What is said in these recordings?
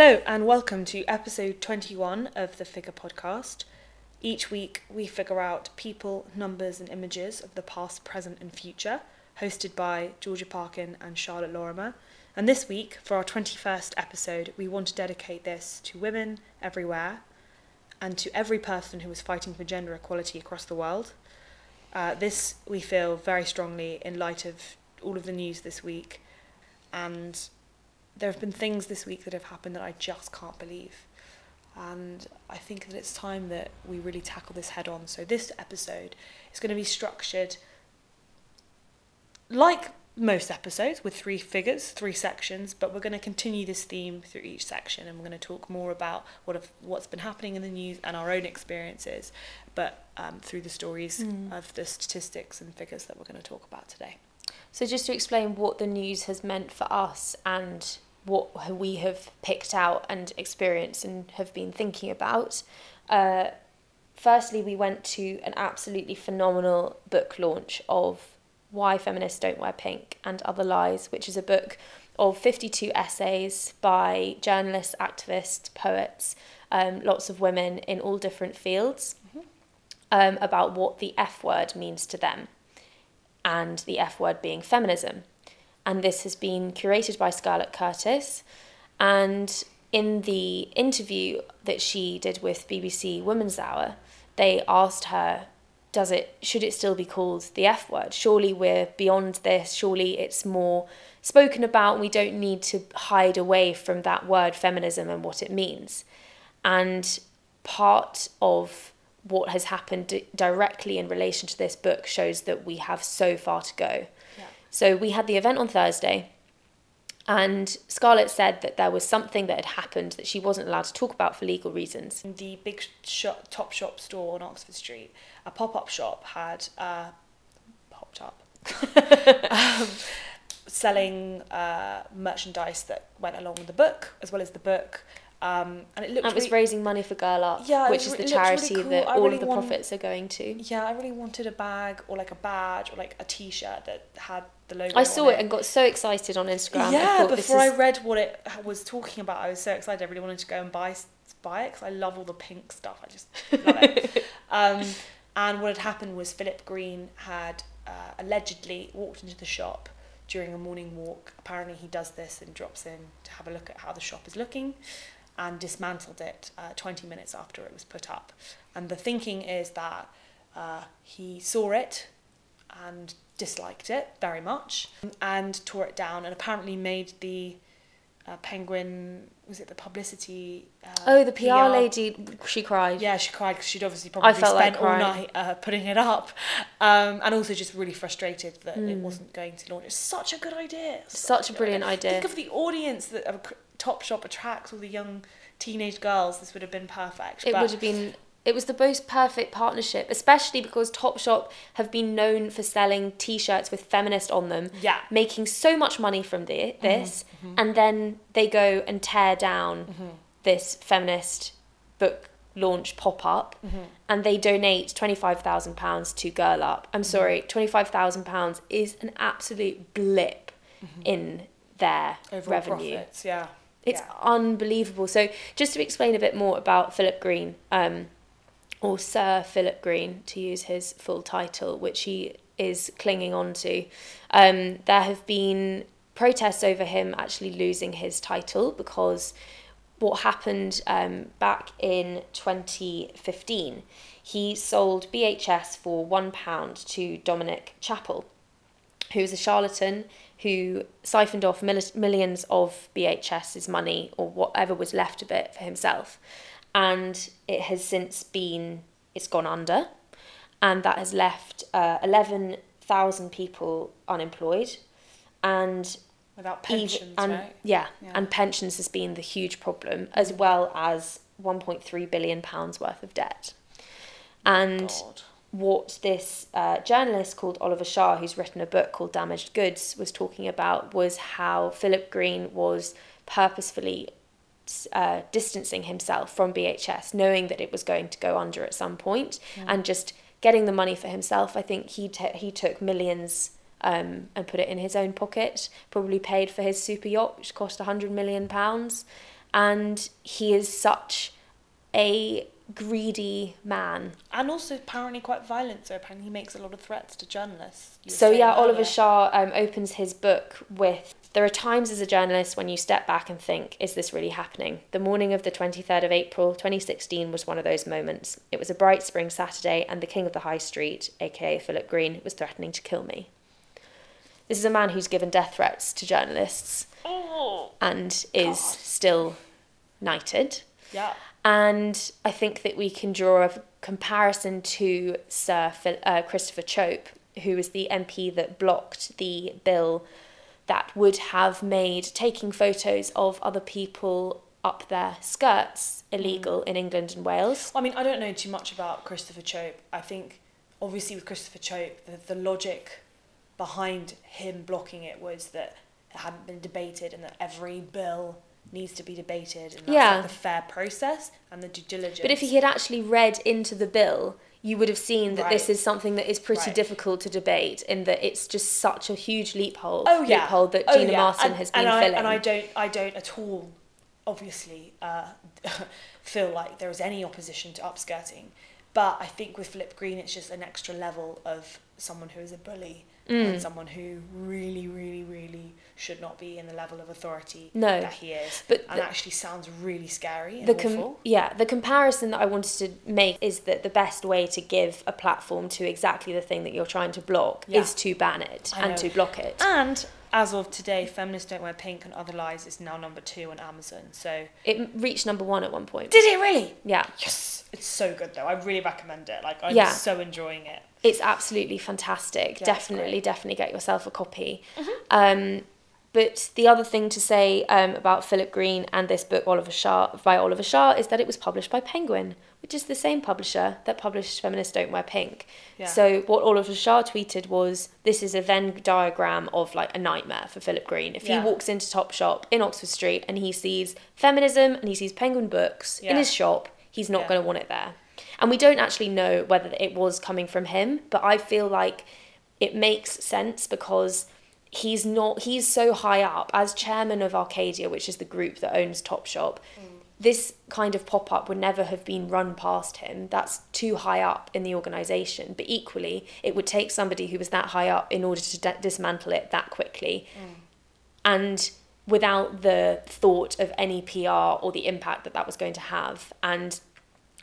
Hello, and welcome to episode 21 of the Figure Podcast. Each week, we figure out people, numbers, and images of the past, present, and future, hosted by Georgia Parkin and Charlotte Lorimer. And this week, for our 21st episode, we want to dedicate this to women everywhere and to every person who is fighting for gender equality across the world. Uh, this, we feel very strongly in light of all of the news this week. And there have been things this week that have happened that I just can't believe. And I think that it's time that we really tackle this head on. So, this episode is going to be structured like most episodes with three figures, three sections, but we're going to continue this theme through each section and we're going to talk more about what have, what's been happening in the news and our own experiences, but um, through the stories Mm. of the statistics and figures that we're going to talk about today. So, just to explain what the news has meant for us and what we have picked out and experienced and have been thinking about. Uh, firstly, we went to an absolutely phenomenal book launch of Why Feminists Don't Wear Pink and Other Lies, which is a book of 52 essays by journalists, activists, poets, um, lots of women in all different fields um, about what the F word means to them and the F word being feminism. And this has been curated by Scarlett Curtis. And in the interview that she did with BBC Women's Hour, they asked her, does it should it still be called the F word? Surely we're beyond this, surely it's more spoken about we don't need to hide away from that word feminism and what it means. And part of what has happened directly in relation to this book shows that we have so far to go. So we had the event on Thursday, and Scarlett said that there was something that had happened that she wasn't allowed to talk about for legal reasons. In the big shop, Topshop store on Oxford Street, a pop up shop had uh, popped up, um, selling uh, merchandise that went along with the book, as well as the book. Um, and it looked And it was really- raising money for Girl Up, Yeah, which was is the it looks really charity cool. that I all really of the want- profits are going to. Yeah, I really wanted a bag or like a badge or like a T-shirt that had the logo. I saw it and got so excited on Instagram. I yeah, this before I read what it was talking about, I was so excited. I really wanted to go and buy buy it because I love all the pink stuff. I just love it. um, and what had happened was Philip Green had uh, allegedly walked into the shop during a morning walk. Apparently, he does this and drops in to have a look at how the shop is looking, and dismantled it uh, 20 minutes after it was put up. And the thinking is that uh, he saw it and disliked it very much and tore it down and apparently made the uh, penguin was it the publicity uh, Oh, the PR, lady, she cried. yeah she cried because she'd obviously probably felt like spent all night uh, putting it up um, and also just really frustrated that it Mm. wasn't going to launch it's such a good idea Such a brilliant idea. think of the audience that Topshop attracts all the young teenage girls this would have been perfect It but would have been. It was the most perfect partnership, especially because Topshop have been known for selling T-shirts with feminist on them, yeah making so much money from the, Mm-hmm, this, and then they go and tear down Mm-hmm. this feminist book launch pop up, Mm-hmm. and they donate twenty five thousand pounds to Girl Up. Mm-hmm. I'm sorry, twenty five thousand pounds is an absolute blip in their Mm-hmm. overall revenue. profits yeah It's yeah. unbelievable. So, just to explain a bit more about Philip Green, um, or Sir Philip Green, to use his full title, which he is clinging on to, um, there have been protests over him actually losing his title because what happened um, back in 2015, he sold BHS for £1 to Dominic Chappell, who is a charlatan who siphoned off mil- millions of BHS's money or whatever was left of it for himself. And it has since been, it's gone under. And that has left uh, 11,000 people unemployed. And without even- pensions and right yeah, Yeah. and pensions has been the huge problem, as well as 1.3 billion pounds worth of debt. And God. What this uh, journalist called Oliver Shah, who's written a book called Damaged Goods, was talking about was how Philip Green was purposefully uh, distancing himself from BHS, knowing that it was going to go under at some point, and just getting the money for himself. I think he t- he took millions um, and put it in his own pocket. Probably paid for his super yacht, which cost a hundred million pounds, and he is such a greedy man. And also apparently quite violent, so apparently he makes a lot of threats to journalists. So yeah, Oliver. Shah um, opens his book with there are times as a journalist when you step back and think, is this really happening? The morning of the 23rd of April 2016 was one of those moments. It was a bright spring Saturday and the king of the high street, aka Philip Green, was threatening to kill me. This is a man who's given death threats to journalists Oh, and is God. still knighted. yeah. And I think that we can draw a comparison to Sir uh, Christopher Chope, who was the MP that blocked the bill that would have made taking photos of other people up their skirts illegal in England and Wales. I mean, I don't know too much about Christopher Chope. I think, obviously, with Christopher Chope, the, the logic behind him blocking it was that it hadn't been debated and that every bill needs to be debated and that's Yeah. like the fair process and the due diligence. But if he had actually read into the bill, you would have seen that this is something that is pretty Right. difficult to debate, in that it's just such a huge loophole, oh yeah, loophole that oh, Gina yeah. Martin and, has been and I, filling. And I don't, I don't at all, obviously, uh, feel like there is any opposition to upskirting. But I think with Philip Green, it's just an extra level of someone who is a bully Mm. and someone who really, really, really should not be in the level of authority No. that he is. But and the- actually sounds really scary and the com- awful. yeah the comparison that I wanted to make is that the best way to give a platform to exactly the thing that you're trying to block Yeah. is to ban it I and know. to block it. And as of today, Feminists Don't Wear Pink and Other Lies is now number two on Amazon. So It reached number one at one point. did it really? Yeah, Yes, it's so good though. I really recommend it. Like I'm Yeah. so enjoying it. it's absolutely fantastic. Yeah, definitely, definitely get yourself a copy. Mm-hmm. Um, but the other thing to say um, about Philip Green and this book, Oliver Shah, by Oliver Shah, is that it was published by Penguin, which is the same publisher that published Feminists Don't Wear Pink. Yeah. So what Oliver Shah tweeted was, "This is a Venn diagram of like a nightmare for Philip Green. If Yeah. he walks into Topshop in Oxford Street and he sees feminism and he sees Penguin books in his shop, he's not Yeah. going to want it there." And we don't actually know whether it was coming from him, but I feel like it makes sense because he's not he's so high up as chairman of Arcadia, which is the group that owns Topshop. Mm. This kind of pop up would never have been run past him. That's too high up in the organisation. But equally, it would take somebody who was that high up in order to d- dismantle it that quickly. And without the thought of any PR or the impact that that was going to have. And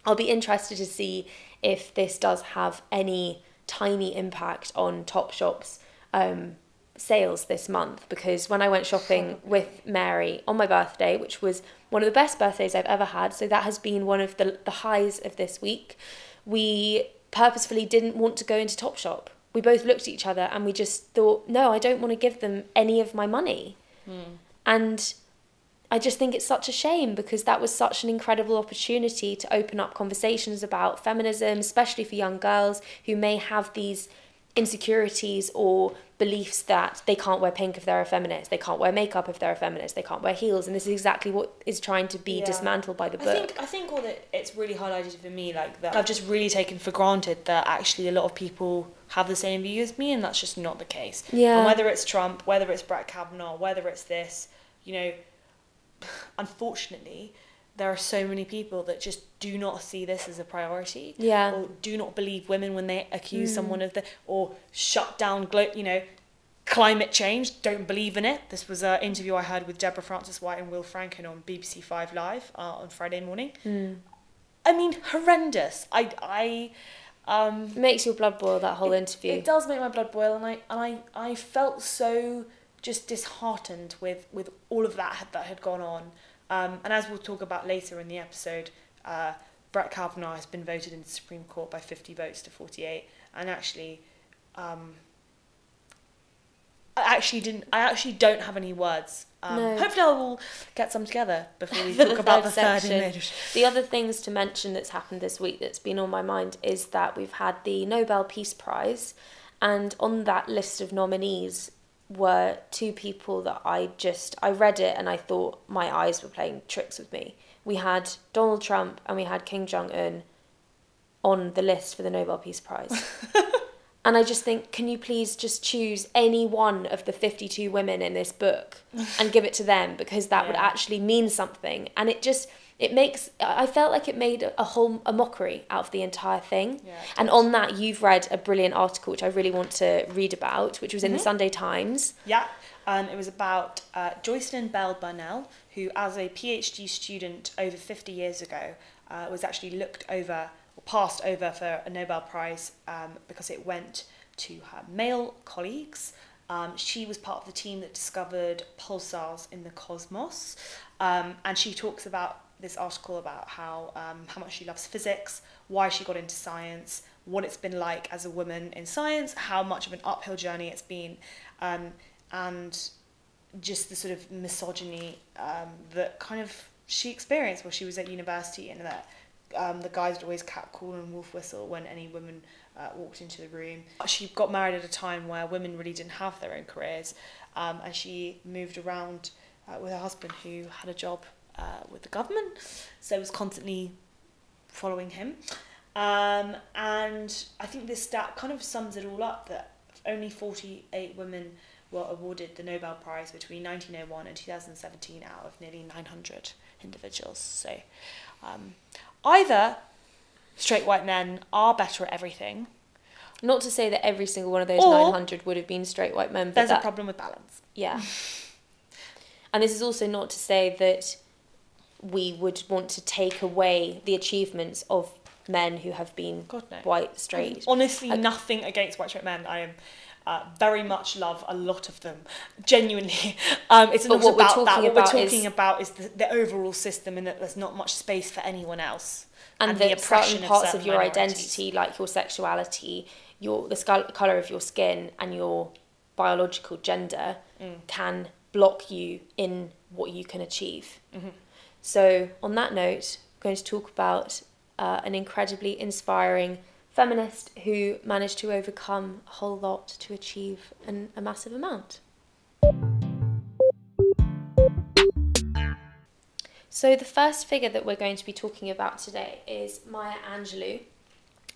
I'll be interested to see if this does have any tiny impact on Topshop's um, sales this month. Because when I went shopping with Mary on my birthday, which was one of the best birthdays I've ever had, so that has been one of the, the highs of this week, we purposefully didn't want to go into Topshop. We both looked at each other and we just thought, no, I don't want to give them any of my money. Hmm. And I just think it's such a shame because that was such an incredible opportunity to open up conversations about feminism, especially for young girls who may have these insecurities or beliefs that they can't wear pink if they're a feminist, they can't wear makeup if they're a feminist, they can't wear heels, and this is exactly what is trying to be Yeah. dismantled by the book. I think I think all that it's really highlighted for me like that I've just really taken for granted that actually a lot of people have the same view as me and that's just not the case. Yeah. And whether it's Trump, whether it's Brett Kavanaugh, whether it's this, you know, unfortunately, there are so many people that just do not see this as a priority. Yeah. Or do not believe women when they accuse Mm. someone of the or shut down glo- you know climate change don't believe in it this was an interview i heard with deborah frances-white and will franken on bbc five live uh, on friday morning Mm. i mean horrendous i i um It makes your blood boil that whole it, interview. it does make my blood boil and i and i i felt so just disheartened with with all of that had, that had gone on um and as we'll talk about later in the episode uh brett kavanaugh has been voted into the supreme court by 50 votes to 48 and actually um I actually didn't. I actually don't have any words. Um, No. Hopefully, I will get some together before we talk the about the third image. The other things to mention that's happened this week that's been on my mind is that we've had the Nobel Peace Prize, and on that list of nominees were two people that I just I read it and I thought my eyes were playing tricks with me. We had Donald Trump and we had Kim Jong Un on the list for the Nobel Peace Prize. And I just think, can you please just choose any one of the 52 women in this book and give it to them because that would actually mean something. And it just, it makes, I felt like it made a whole, a mockery out of the entire thing. Yeah, and on that, you've read a brilliant article, which I really want to read about, which was in the Mm-hmm. Sunday Times. Yeah, and it was about uh, Jocelyn Bell Burnell, who, as a PhD student over 50 years ago, uh, was actually looked over or passed over for a Nobel Prize um, because it went to her male colleagues. Um, she was part of the team that discovered pulsars in the cosmos, um, and she talks about this article about how um, how much she loves physics, why she got into science, what it's been like as a woman in science, how much of an uphill journey it's been, um, and just the sort of misogyny um, that kind of she experienced while she was at university, and that um, the guys would always catcall and wolf whistle when any woman uh, walked into the room. She got married at a time where women really didn't have their own careers, um, and she moved around uh, with her husband who had a job uh, with the government, so it was constantly following him. Um, and I think this stat kind of sums it all up that only 48 women were awarded the Nobel Prize between 1901 and 2017 out of nearly 900 individuals. So um, either straight white men are better at everything, Not to say that every single one of those Or- 900 would have been straight white men, but there's that, a problem with balance. Yeah. and this is also not to say that we would want to take away the achievements of men who have been no. white, straight. Honestly, Uh, nothing against white straight men. I am uh, very much love a lot of them. Genuinely, um, it's not about that. talking What about we're is- talking about is the, the overall system, and that there's not much space for anyone else. and, the that oppression certain parts of, certain your identity, like your sexuality, your the color of your skin, and your biological gender, Mm. can block you in what you can achieve. Mhm. So, on that note, I'm going to talk about uh, an incredibly inspiring feminist who managed to overcome a whole lot to achieve an, a massive amount. So, the first figure that we're going to be talking about today is Maya Angelou,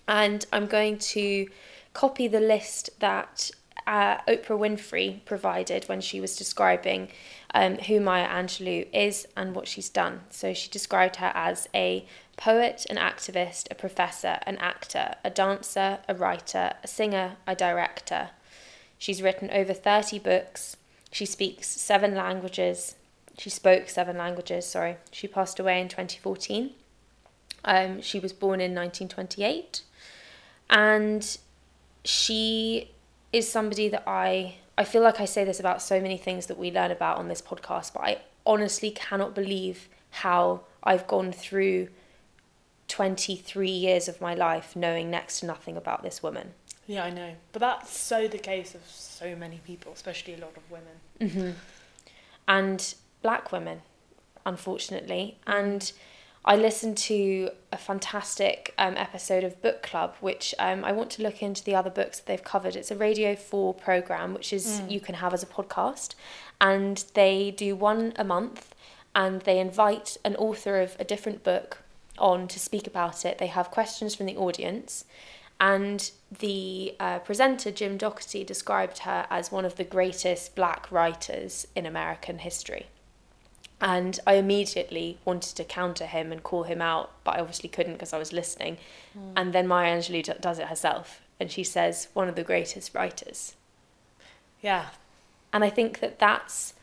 and I'm going to copy the list that uh, Oprah Winfrey provided when she was describing um, who Maya Angelou is and what she's done. So, she described her as a poet, an activist, a professor, an actor, a dancer, a writer, a singer, a director. She's written over 30 books. She speaks seven languages. She spoke seven languages, sorry. She passed away in 2014. Um, she was born in 1928. And she is somebody that I I feel like I say this about so many things that we learn about on this podcast, but I honestly cannot believe how I've gone through 23 years of my life knowing next to nothing about this woman. Yeah, I know, but that's so the case of so many people, especially a lot of women. Mm-hmm. And black women, unfortunately. And I listened to a fantastic um, episode of Book Club, which um, I want to look into the other books that they've covered. It's a Radio 4 program, which is Mm. you can have as a podcast. And they do one a month and they invite an author of a different book on to speak about it. They have questions from the audience. And the uh, presenter, Jim Naughtie, described her as one of the greatest black writers in American history. And I immediately wanted to counter him and call him out, but I obviously couldn't because I was listening. Hmm. And then Maya Angelou d- does it herself, and she says, one of the greatest writers. Yeah, And I think that that's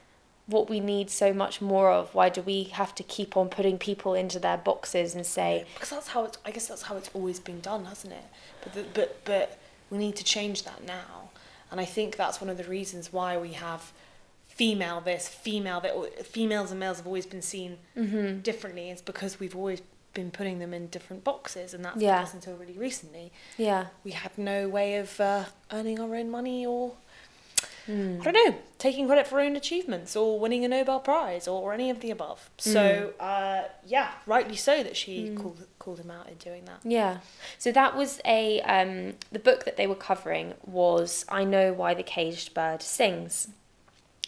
what we need so much more of. Why do we have to keep on putting people into their boxes and say, because that's how it's. I guess that's how it's always been done, hasn't it? But the, but but we need to change that now, and I think that's one of the reasons why we have female this, female that, females and males have always been seen mm-hmm, differently. It's because we've always been putting them in different boxes, and that's Yeah. until really recently yeah, we had no way of uh, earning our own money or mm. I don't know, taking credit for our own achievements or winning a Nobel Prize or, any of the above. So, uh, yeah, rightly so that she Mm. called, called him out in doing that. Yeah. So that was a um the book that they were covering was I Know Why the Caged Bird Sings.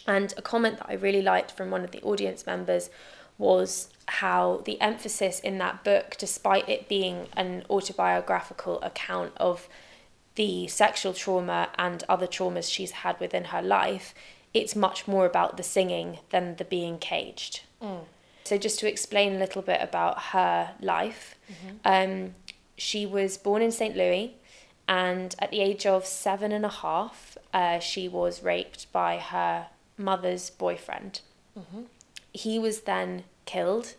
And a comment that I really liked from one of the audience members was how the emphasis in that book, despite it being an autobiographical account of the sexual trauma and other traumas she's had within her life, it's much more about the singing than the being caged. Mm. So, just to explain a little bit about her life, um, she was born in St. Louis, and at the age of seven and a half, uh, she was raped by her mother's boyfriend. He was then killed.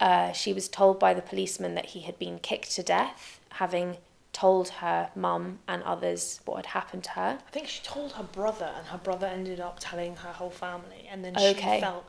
Uh, she was told by the policeman that he had been kicked to death, having told her mum and others what had happened to her. I think she told her brother, and her brother ended up telling her whole family, and then Okay. she felt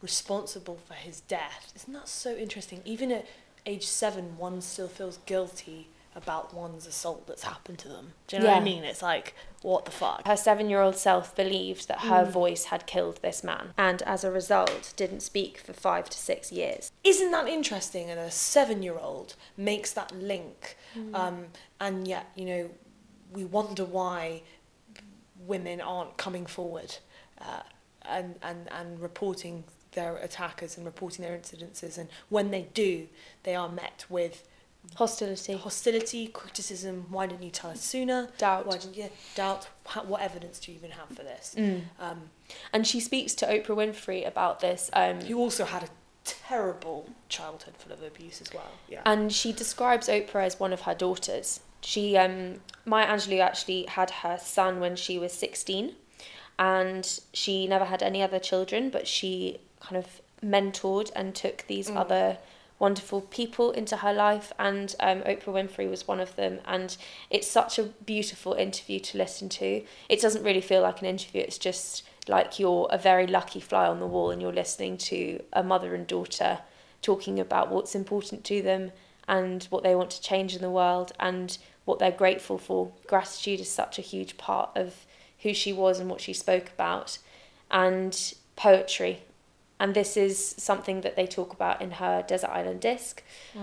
responsible for his death. Isn't that so interesting? Even at age seven, one still feels guilty about one's assault that's happened to them. Do you know what I mean? It's like, what the fuck? Her seven year old self believed that her voice had killed this man, and as a result, didn't speak for five to six years. Isn't that interesting? And a seven-year-old makes that link, um, and yet you know, we wonder why women aren't coming forward uh, and and and reporting their attackers and reporting their incidences. And when they do, they are met with Hostility. hostility, criticism. Why didn't you tell us sooner? Doubt. Why didn't you doubt? What evidence do you even have for this? Mm. Um, And she speaks to Oprah Winfrey about this. Um, who also had a terrible childhood full of abuse as well. Yeah. and she describes Oprah as one of her daughters. She, um, Maya Angelou actually had her son when she was 16, and she never had any other children, but she kind of mentored and took these Mm. other wonderful people into her life, and um, Oprah Winfrey was one of them. And it's such a beautiful interview to listen to. It doesn't really feel like an interview, it's just like you're a very lucky fly on the wall and you're listening to a mother and daughter talking about what's important to them and what they want to change in the world and what they're grateful for. Gratitude is such a huge part of who she was and what she spoke about, and poetry. And this is something that they talk about in her Desert Island Disc,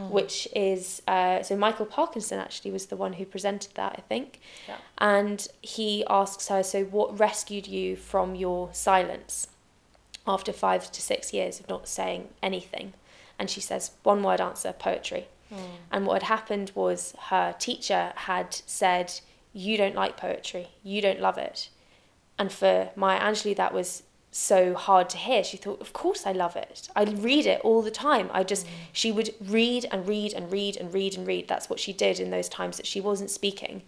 which is uh, so Michael Parkinson actually was the one who presented that, I think. Yeah. And he asks her, So, what rescued you from your silence after five to six years of not saying anything? And she says, One word answer poetry. And what had happened was her teacher had said, You don't like poetry, you don't love it. And for Maya Angelou, that was so hard to hear. She thought, Of course I love it. I read it all the time. I just, mm. she would read and read and read and read and read. That's what she did in those times that she wasn't speaking.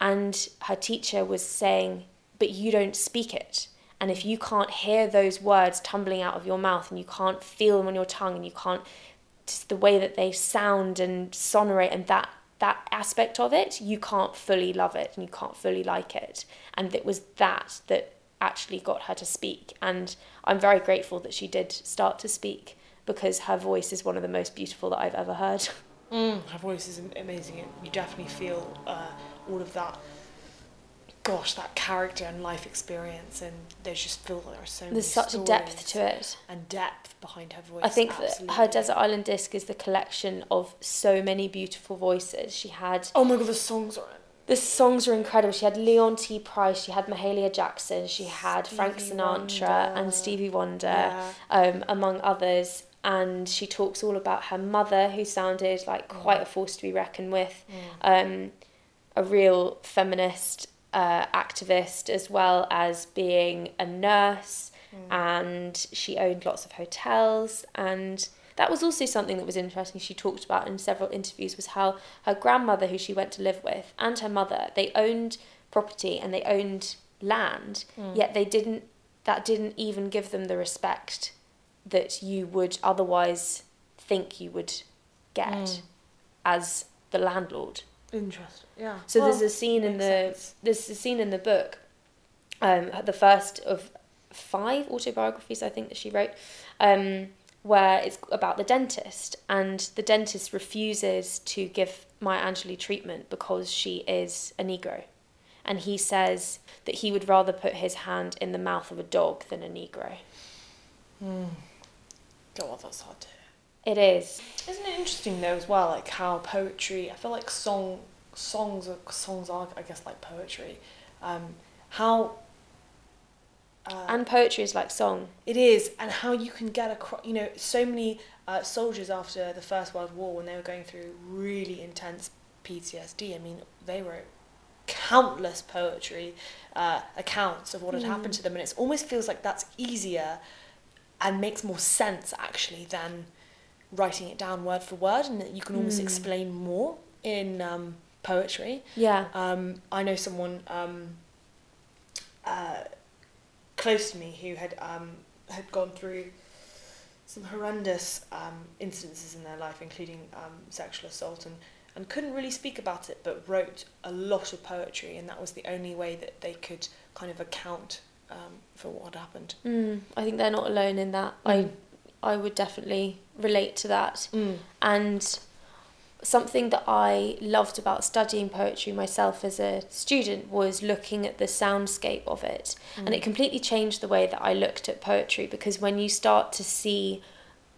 And her teacher was saying, But you don't speak it. And if you can't hear those words tumbling out of your mouth and you can't feel them on your tongue and you can't just the way that they sound and sonorate and that that aspect of it, you can't fully love it and you can't fully like it. And it was that that actually got her to speak. And I'm very grateful that she did start to speak because her voice is one of the most beautiful that I've ever heard. Mm, her voice is amazing. You definitely feel uh, all of that. Gosh, that character and life experience, and there's just feel there are so many There's such a depth to it. and depth behind her voice. I think that her. Desert Island disc is the collection of so many beautiful voices. She had Oh my god, the songs are. The songs are incredible. She had Leontyne Price, she had Mahalia Jackson, she had Frank Sinatra Wonder. and Stevie Wonder, Yeah. um, among others. And she talks all about her mother, who sounded like quite a force to be reckoned with, um, a real feminist uh, activist, as well as being a nurse. And she owned lots of hotels. And that was also something that was interesting. She talked about in several interviews was how her grandmother, who she went to live with, and her mother, they owned property and they owned land, yet they didn't. That didn't even give them the respect that you would otherwise think you would get as the landlord. Interesting. Yeah. So Well, there's a scene in the sense. there's a scene in the book, um, the first of five autobiographies I think that she wrote, um, where it's about the dentist and the dentist refuses to give Maya Angelou treatment because she is a Negro, and he says that he would rather put his hand in the mouth of a dog than a Negro. God, that's hard to. It is. Isn't it interesting though as well, like how poetry? I feel like song songs are songs are I guess like poetry. Um, how. Uh, And poetry is like song. It is, and how you can get across. You know, so many uh, soldiers after the First World War, when they were going through really intense PTSD. I mean, they wrote countless poetry uh, accounts of what had happened to them, and it almost feels like that's easier and makes more sense actually than writing it down word for word, and that you can almost explain more in um, poetry. Yeah. Um, I know someone um, uh, close to me who had um, had gone through some horrendous um, incidences in their life, including um, sexual assault, and, and couldn't really speak about it, but wrote a lot of poetry, and that was the only way that they could kind of account um, for what had happened. Mm, I think they're not alone in that. I I would definitely relate to that. And something that I loved about studying poetry myself as a student was looking at the soundscape of it. And it mm. completely changed the way that I looked at poetry because when you start to see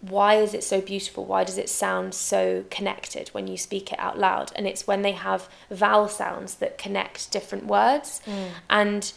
why is it so beautiful? Why does it sound so connected when you speak it out loud? And it's when they have vowel sounds that connect different words. Mm. And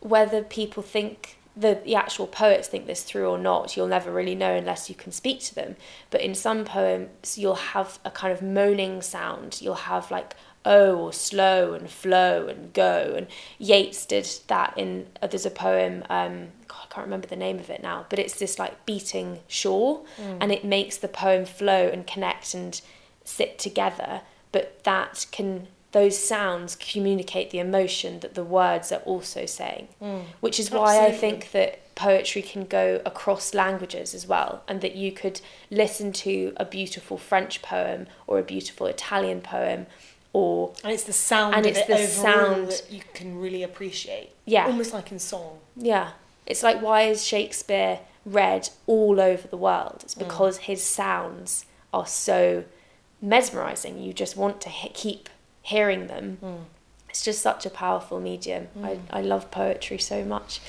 whether people think the, the actual poets think this through or not, you'll never really know unless you can speak to them. But in some poems, you'll have a kind of moaning sound. You'll have like oh or slow and flow and go. And Yeats did that in uh, there's a poem. Um, God, I can't remember the name of it now, but it's this like beating shore, and it makes the poem flow and connect and sit together. But that can those sounds communicate the emotion that the words are also saying, mm, which is why I think that poetry can go across languages as well, and that you could listen to a beautiful French poem or a beautiful Italian poem, or And it's the sound And it's it the sound- that you can really appreciate. Yeah. Almost like in song. yeah, it's like why is Shakespeare read all over the world? It's mm. because his sounds are so mesmerizing. You just want to he- keep hearing them. It's just such a powerful medium. I, I love poetry so much.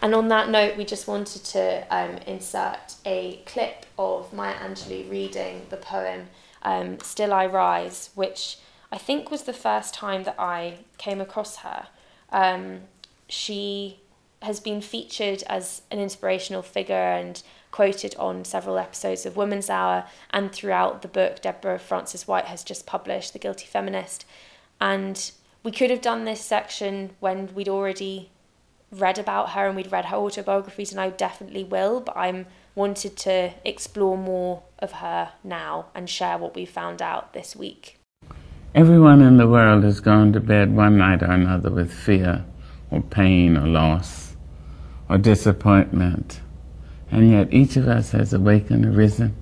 And on that note, we just wanted to um, insert a clip of Maya Angelou reading the poem um, Still I Rise, which I think was the first time that I came across her. Um, she has been featured as an inspirational figure and quoted on several episodes of Women's Hour and throughout the book Deborah Frances-White has just published, The Guilty Feminist. And we could have done this section when we'd already read about her and we'd read her autobiographies, and I definitely will, but I'm wanted to explore more of her now and share what we found out this week. Everyone in the world has gone to bed one night or another with fear or pain or loss or disappointment. And yet each of us has awakened, arisen,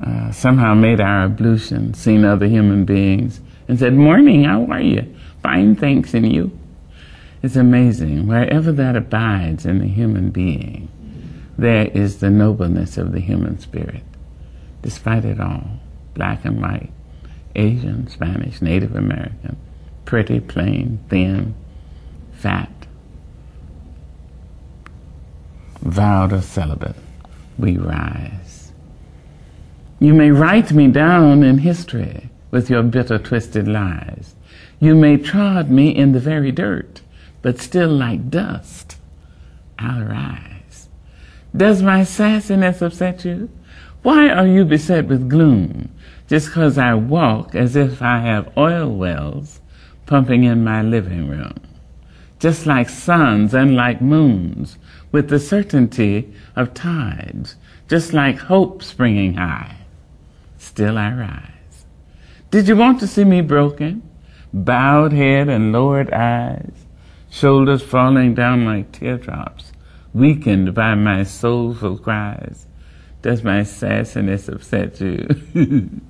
uh, somehow made our ablution, seen other human beings, and said, Morning, how are you? Fine, thanks, and you? It's amazing. Wherever that abides in the human being, there is the nobleness of the human spirit, despite it all, black and white. Asian, Spanish, Native American, pretty, plain, thin, fat, vowed or celibate, we rise. You may write me down in history with your bitter, twisted lies. You may trod me in the very dirt, but still like dust, I'll rise. Does my sassiness upset you? Why are you beset with gloom? Just 'cause I walk as if I have oil wells pumping in my living room. Just like suns and like moons, with the certainty of tides, just like hope springing high. Still I rise. Did you want to see me broken? Bowed head and lowered eyes, shoulders falling down like teardrops, weakened by my soulful cries. Does my sassiness upset you?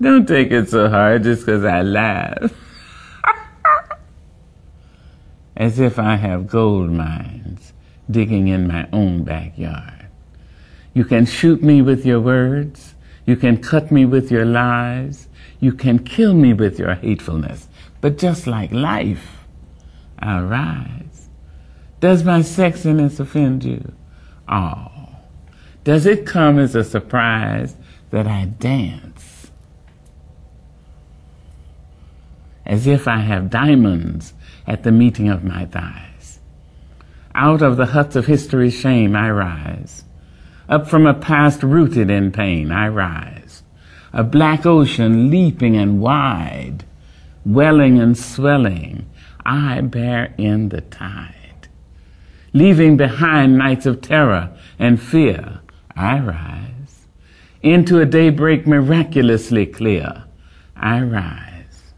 Don't take it so hard just 'cause I laugh. As if I have gold mines digging in my own backyard. You can shoot me with your words. You can cut me with your lies. You can kill me with your hatefulness. But just like life, I'll rise. Does my sexiness offend you? Oh. Does it come as a surprise that I dance? As if I have diamonds at the meeting of my thighs. Out of the huts of history's shame I rise. Up from a past rooted in pain I rise. A black ocean leaping and wide, welling and swelling, I bear in the tide. Leaving behind nights of terror and fear, I rise. Into a daybreak miraculously clear, I rise.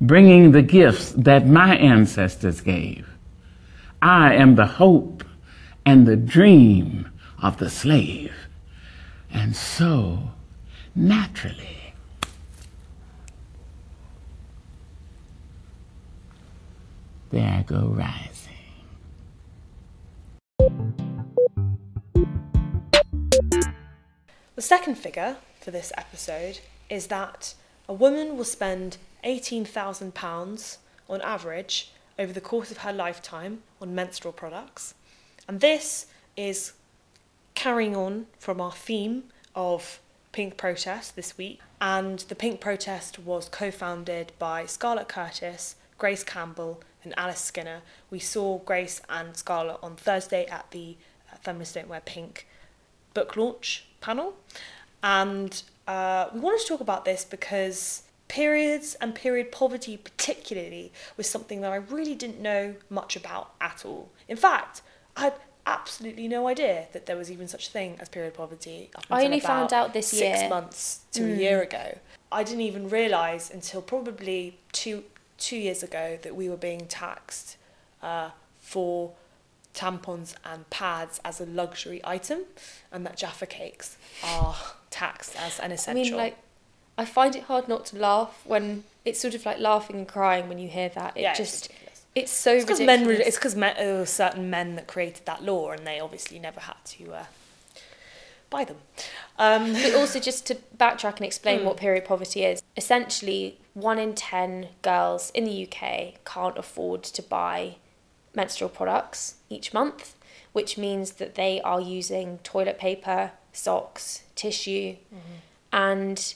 Bringing the gifts that my ancestors gave. I am the hope and the dream of the slave. And so, naturally, there I go rising. The second figure for this episode is that a woman will spend £18,000 on average over the course of her lifetime on menstrual products. And this is carrying on from our theme of Pink Protest this week. And the Pink Protest was co founded by Scarlett Curtis, Grace Campbell, and Alice Skinner. We saw Grace and Scarlett on Thursday at the uh, Feminists Don't Wear Pink book launch panel. And uh, we wanted to talk about this because periods and period poverty, particularly, was something that I really didn't know much about at all. In fact, I had absolutely no idea that there was even such a thing as period poverty. Up I only found out this six year. Hmm. months to a year ago. I didn't even realise until probably two two years ago that we were being taxed uh, for tampons and pads as a luxury item, and that Jaffa cakes are taxed as an I essential. mean, like, I find it hard not to laugh when it's sort of like laughing and crying when you hear that. It yeah, it's just, ridiculous. it's so It's because ridiculous. men. It's because there were certain men that created that law, and they obviously never had to uh, buy them. Um, but also just to backtrack and explain Mm. what period poverty is essentially one in 10 girls in the uk can't afford to buy menstrual products each month which means that they are using toilet paper socks tissue and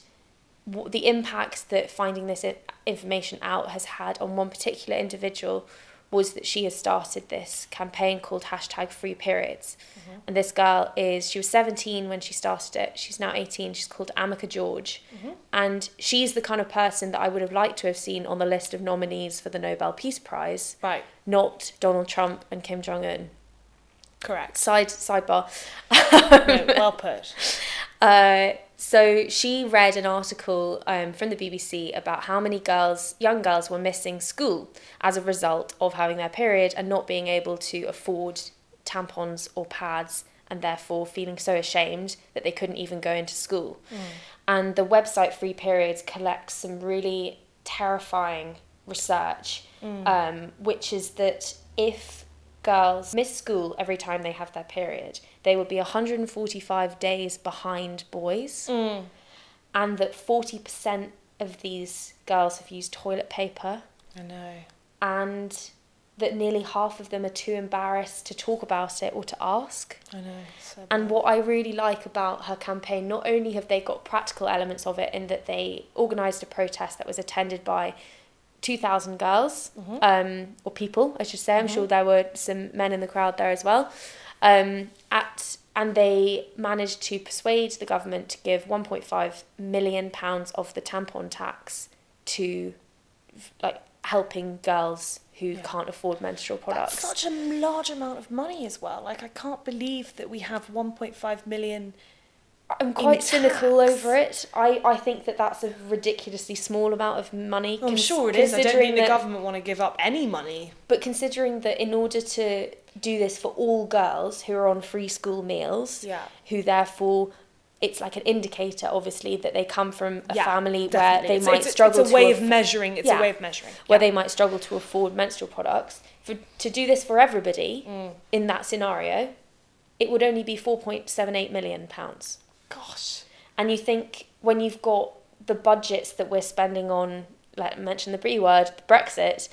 the impact that finding this information out has had on one particular individual was that she has started this campaign called hashtag free periods. And this girl is she was 17 when she started it. She's now 18 she's called Amika George. And she's the kind of person that I would have liked to have seen on the list of nominees for the Nobel Peace Prize right. not Donald Trump and Kim Jong Un Correct. side sidebar. No, well put. Uh, so she read an article um, from the BBC about how many girls, young girls, were missing school as a result of having their period and not being able to afford tampons or pads, and therefore feeling so ashamed that they couldn't even go into school. And the website Free Periods collects some really terrifying research, um, which is that if girls miss school every time they have their period, they would be 145 days behind boys, mm. and that 40% of these girls have used toilet paper, I know. and that nearly half of them are too embarrassed to talk about it or to ask. I know. So And what I really like about her campaign, not only have they got practical elements of it in that they organised a protest that was attended by 2,000 girls, um, or people, I should say. I'm sure there were some men in the crowd there as well. Um, at and they managed to persuade the government to give 1.5 million pounds of the tampon tax to like helping girls who Yeah. can't afford menstrual products. That's such a large amount of money as well. Like I can't believe that we have 1.5 million. I'm quite cynical over it. I, I think that that's a ridiculously small amount of money. I'm cons- sure it is. I don't think the that- government want to give up any money. But considering that in order to do this for all girls who are on free school meals, Yeah. who therefore it's like an indicator, obviously, that they come from a Yeah, family definitely. where they It's- might it's, struggle It's a to way aff- of measuring. It's Yeah. a way of measuring. where Yeah. they might struggle to afford menstrual products. For to do this for everybody Mm. in that scenario, it would only be four point seven eight million pounds. Gosh. And you think when you've got the budgets that we're spending on, like I mentioned the B word, Brexit,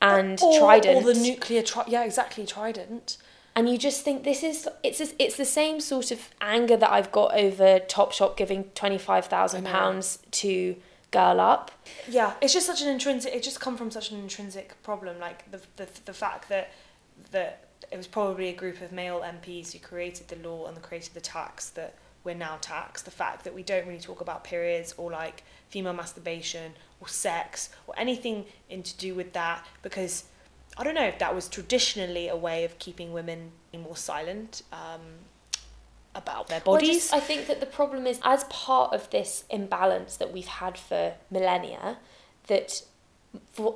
and or, Trident, Or the nuclear. Tri- yeah, exactly. Trident. and you just think this is it's just, it's the same sort of anger that I've got over Topshop giving twenty five thousand pounds to Girl Up. Yeah, it's just such an intrinsic. It just come from such an intrinsic problem, like the the the fact that that it was probably a group of male MPs who created the law and created the tax that we're now taxed. The fact that we don't really talk about periods or like female masturbation or sex or anything in to do with that because I don't know if that was traditionally a way of keeping women more silent um, about their Well, bodies. just- I think that the problem is, as part of this imbalance that we've had for millennia, that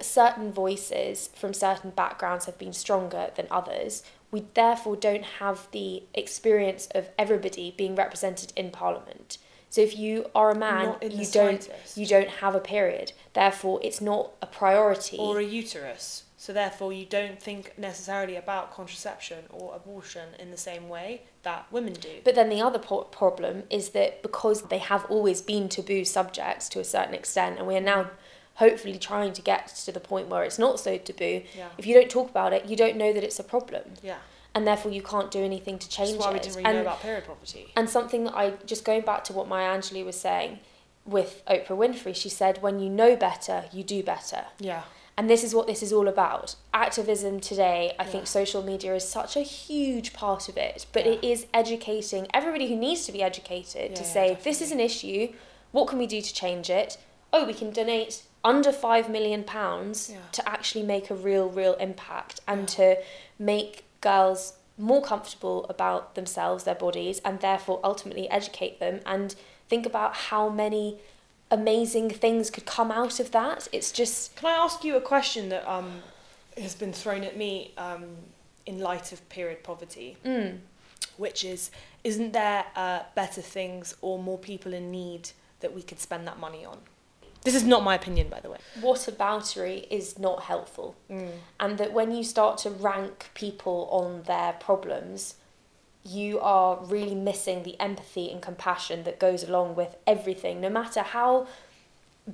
certain voices from certain backgrounds have been stronger than others. We therefore don't have the experience of everybody being represented in Parliament. So if you are a man, Not in the you don't slightest. you don't have a period. Therefore, it's not a priority. or a uterus. So therefore, you don't think necessarily about contraception or abortion in the same way that women do. But then the other po- problem is that because they have always been taboo subjects to a certain extent, and we are now hopefully trying to get to the point where it's not so taboo, Yeah. if you don't talk about it, you don't know that it's a problem, yeah, and therefore you can't do anything to change that's why we it. didn't really and, know about period poverty. and something that I just going back to what Maya Angelou was saying with Oprah Winfrey, she said, "When you know better, you do better." Yeah, And this is what this is all about. Activism today, I Yeah. think social media is such a huge part of it, but Yeah. it is educating everybody who needs to be educated to Yeah, yeah, say this is an issue, what can we do to change it? Oh, we can donate under 5 million pounds Yeah. to actually make a real real impact and to make girls more comfortable about themselves, their bodies and therefore ultimately educate them and think about how many amazing things could come out of that. It's just Can I ask you a question that um, has been thrown at me um, in light of period poverty, mm, which is, isn't there uh, better things or more people in need that we could spend that money on? This is not my opinion, by the way. whataboutery is not helpful. Mm. And that when you start to rank people on their problems, you are really missing the empathy and compassion that goes along with everything. No matter how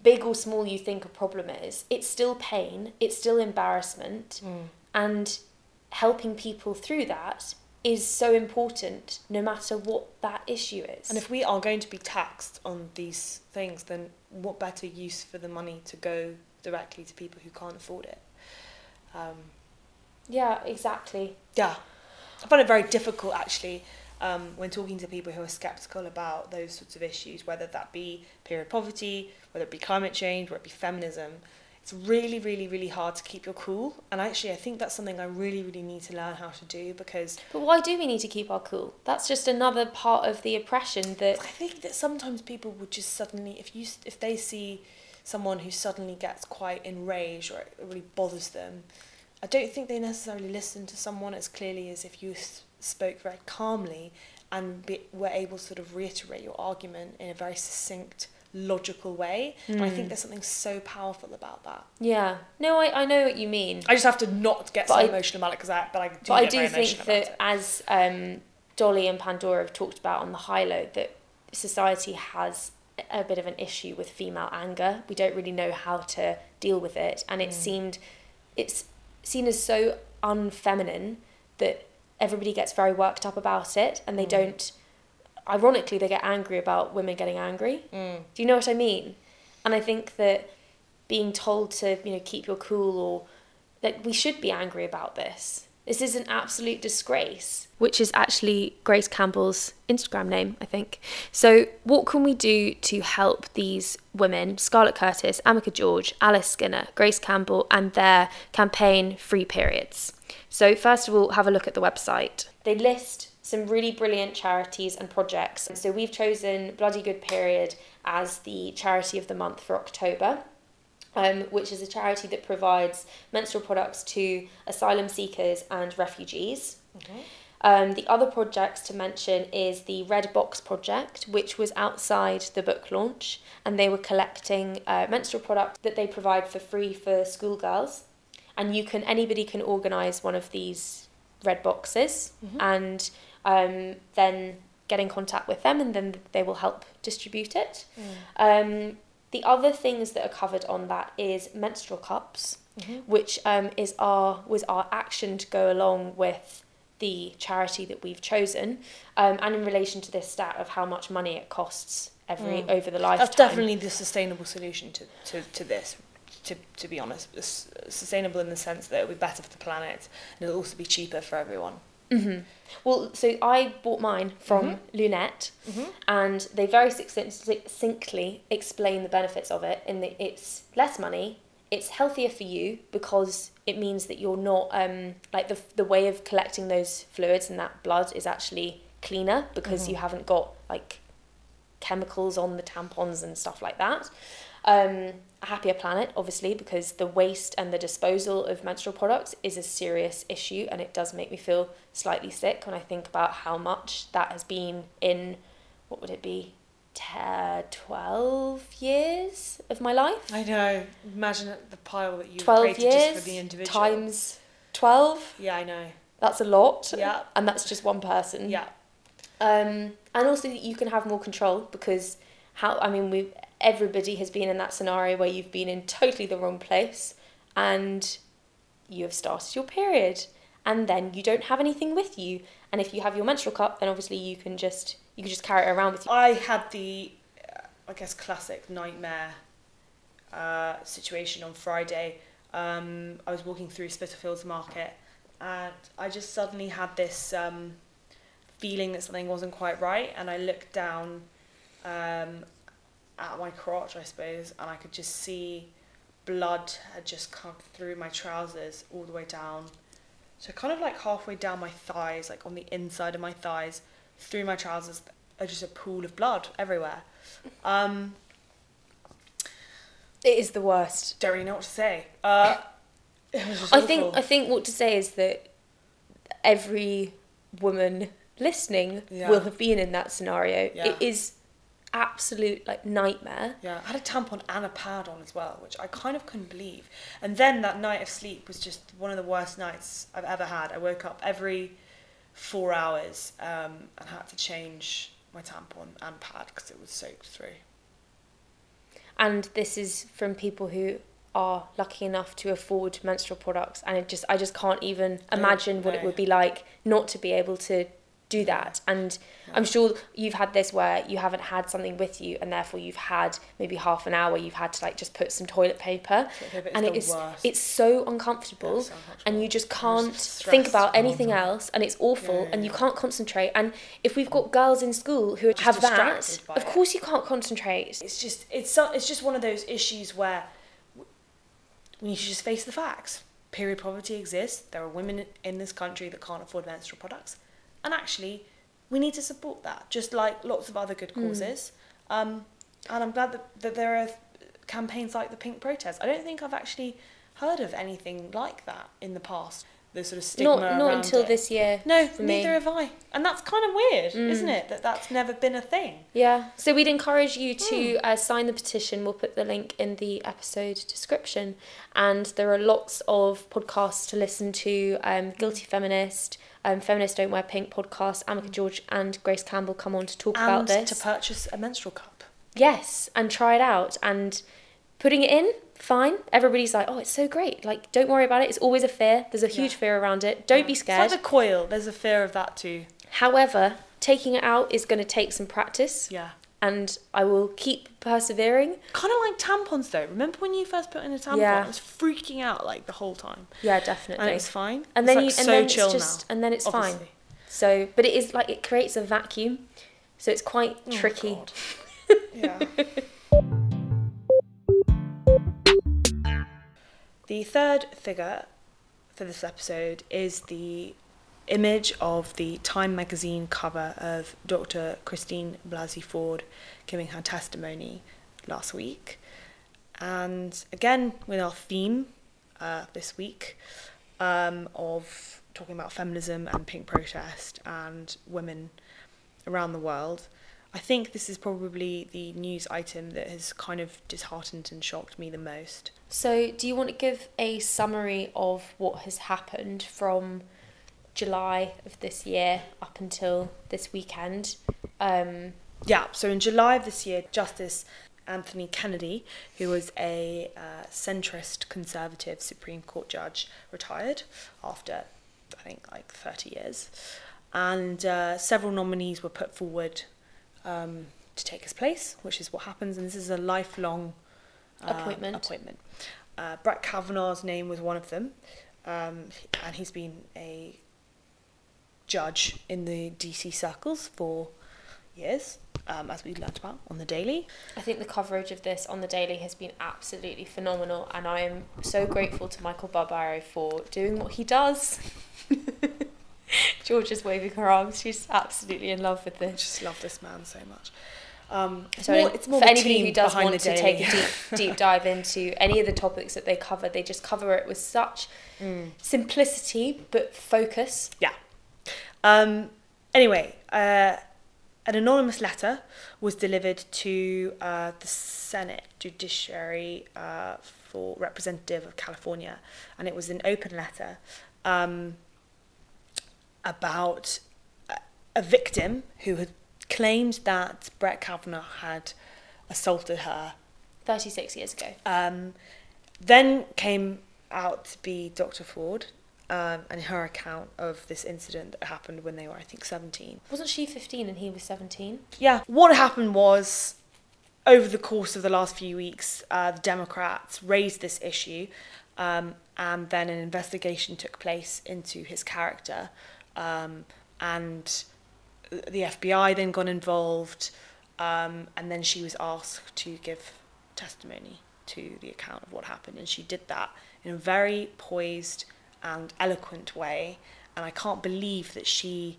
big or small you think a problem is, it's still pain, it's still embarrassment, mm. and helping people through that is so important no matter what that issue is. And if we are going to be taxed on these things, then what better use for the money to go directly to people who can't afford it? Um, yeah, exactly. yeah, I find it very difficult actually um, when talking to people who are skeptical about those sorts of issues, whether that be period poverty, whether it be climate change, whether it be feminism. It's really, really, really hard to keep your cool. And actually, I think that's something I really, really need to learn how to do because But why do we need to keep our cool? That's just another part of the oppression that I think that sometimes people would just suddenly, if you, if they see someone who suddenly gets quite enraged or it really bothers them, I don't think they necessarily listen to someone as clearly as if you spoke very calmly and be, were able to sort of reiterate your argument in a very succinct, logical way. And I think there's something so powerful about that. Yeah. No, I, I know what you mean. I just have to not get But so I- emotional about it because I, but I do But I do think that it. as um, Dolly and Pandora have talked about on the high low, that society has a bit of an issue with female anger. We don't really know how to deal with it, and it Mm. seemed it's seen as so unfeminine that everybody gets very worked up about it, and they Mm. don't. Ironically, they get angry about women getting angry. Mm. Do you know what I mean? And I think that being told to, you know, keep your cool or that we should be angry about this. This is an absolute disgrace. Which is actually Grace Campbell's Instagram name, I think. So, what can we do to help these women, Scarlett Curtis, Amika George, Alice Skinner, Grace Campbell, and their campaign Free Periods? So, first of all, have a look at the website. They list some really brilliant charities and projects. So, we've chosen Bloody Good Period as the charity of the month for October um, which is a charity that provides menstrual products to asylum seekers and refugees. Um, the other projects to mention is the Red Box Project, which was outside the book launch, and they were collecting uh, menstrual products that they provide for free for schoolgirls. And you can anybody can organise one of these red boxes, and um, then get in contact with them, and then they will help distribute it. Um, the other things that are covered on that is menstrual cups, which um, is our was our action to go along with the charity that we've chosen, um, and in relation to this stat of how much money it costs every Mm. over the lifetime. That's definitely the sustainable solution to, to, to this, to, to be honest. It's sustainable in the sense that it'll be better for the planet and it'll also be cheaper for everyone. Hmm Well, so I bought mine from Mm-hmm. Lunette, and they very succinctly explain the benefits of it. In that it's less money, it's healthier for you because it means that you're not um, like the the way of collecting those fluids and that blood is actually cleaner because you haven't got like chemicals on the tampons and stuff like that. Um, a happier planet, obviously, because the waste and the disposal of menstrual products is a serious issue, and it does make me feel slightly sick when I think about how much that has been in what would it be, 10, 12 years of my life? I know. Imagine the pile that you 12 created years just for the individual. times 12. Yeah, I know. That's a lot. Yeah. And that's just one person. Yeah. Um, and also you can have more control because how I mean we everybody has been in that scenario where you've been in totally the wrong place and you have started your period and then you don't have anything with you and if you have your menstrual cup then obviously you can just you can just carry it around with you. I had the, uh, I guess, classic nightmare uh, situation on Friday. Um, I was walking through Spitalfields Market and I just suddenly had this um, feeling that something wasn't quite right. And I looked down um, at my crotch, I suppose, and I could just see blood had just come through my trousers all the way down. So, kind of like halfway down my thighs, like on the inside of my thighs, through my trousers, just a pool of blood everywhere. Um, It is the worst. don't really know what to say. Uh, it was I think I think what to say is that every woman listening Yeah. will have been in that scenario. Yeah. It is absolute like nightmare. Yeah, I had a tampon and a pad on as well, which I kind of couldn't believe. And then that night of sleep was just one of the worst nights I've ever had. I woke up every four hours um, and had to change my tampon and pad because it was soaked through. and this is from people who are lucky enough to afford menstrual products and it just I just can't even No, imagine what it would be like not to be able to do that. And I'm sure you've had this where you haven't had something with you and therefore you've had maybe half an hour you've had to like just put some toilet paper. Toilet paper and it is worst. it's so uncomfortable It's so and you just can't think about anything else and it's awful Yeah, yeah, and you can't concentrate. And if we've got girls in school who Just have that of it. course you can't concentrate. It's just it's so, it's just one of those issues where we need to just face the facts. Period. Poverty exists. There are women in this country that can't afford menstrual products, and actually, we need to support that, just like lots of other good causes. Um, and I'm glad that, that there are campaigns like the Pink Protest. I don't think I've actually heard of anything like that in the past. The sort of stigma not not until it. this year No, for me. Mm. neither have I. And that's kind of weird, isn't it? That that's never been a thing. Yeah. So we'd encourage you to uh, sign the petition. We'll put the link in the episode description. And there are lots of podcasts to listen to. Um, Guilty Feminist, um, Feminists Don't Wear Pink podcast. Amika George and Grace Campbell come on to talk about this. to purchase a menstrual cup. yes, and try it out. And putting it in, fine. Everybody's like, oh, it's so great. Like, don't worry about it. It's always a fear. There's a huge Yeah. fear around it. Don't be It's scared. like the coil. There's a fear of that too. However, taking it out is going to take some practice. Yeah. And I will keep persevering. Kind of like tampons though. Remember when you first put in a tampon? Yeah. I was freaking out like the whole time. Yeah, definitely. And it was fine. and It's, then like, you and so then chill it's just now. and then it's fine. So, but it is like it creates a vacuum, so it's quite Oh, tricky. Yeah. the third figure for this episode is the image of the Time magazine cover of Dr. Christine Blasey Ford giving her testimony last week. And again, with our theme uh, this week um, of talking about feminism and pink protest and women around the world, I think this is probably the news item that has kind of disheartened and shocked me the most. So, do you want to give a summary of what has happened from July of this year up until this weekend? Um, Yeah, so in July of this year, Justice Anthony Kennedy, who was a uh, centrist conservative Supreme Court judge, retired after, I think, like 30 years. And uh, several nominees were put forward um, to take his place, which is what happens. And this is a lifelong uh, Appointment. appointment. Uh, Brett Kavanaugh's name was one of them. Um, and he's been a judge in the DC circles for years, um, as we learned about on the Daily. I think the coverage of this on the Daily has been absolutely phenomenal, and I am so grateful to Michael Barbaro for doing what he does. George is waving her arms. She's absolutely in love with I this. just love this man so much. Um, it's So more, it's more for anybody who does want to take a deep deep dive into any of the topics that they cover, they just cover it with such Mm. simplicity but focus. Yeah. Um, anyway, uh, an anonymous letter was delivered to uh, the Senate Judiciary uh, for Representative of California, and it was an open letter um, about a, victim who had claimed that Brett Kavanaugh had assaulted her Thirty six years ago. um, then came out to be Dr. Ford um, and her account of this incident that happened when they were, I think, 17. Wasn't she fifteen and he was seventeen? Yeah, what happened was over the course of the last few weeks, uh, the Democrats raised this issue, um, and then an investigation took place into his character, um, and the FBI then got involved, um, and then she was asked to give testimony to the account of what happened, and she did that in a very poised and eloquent way, and I can't believe that she.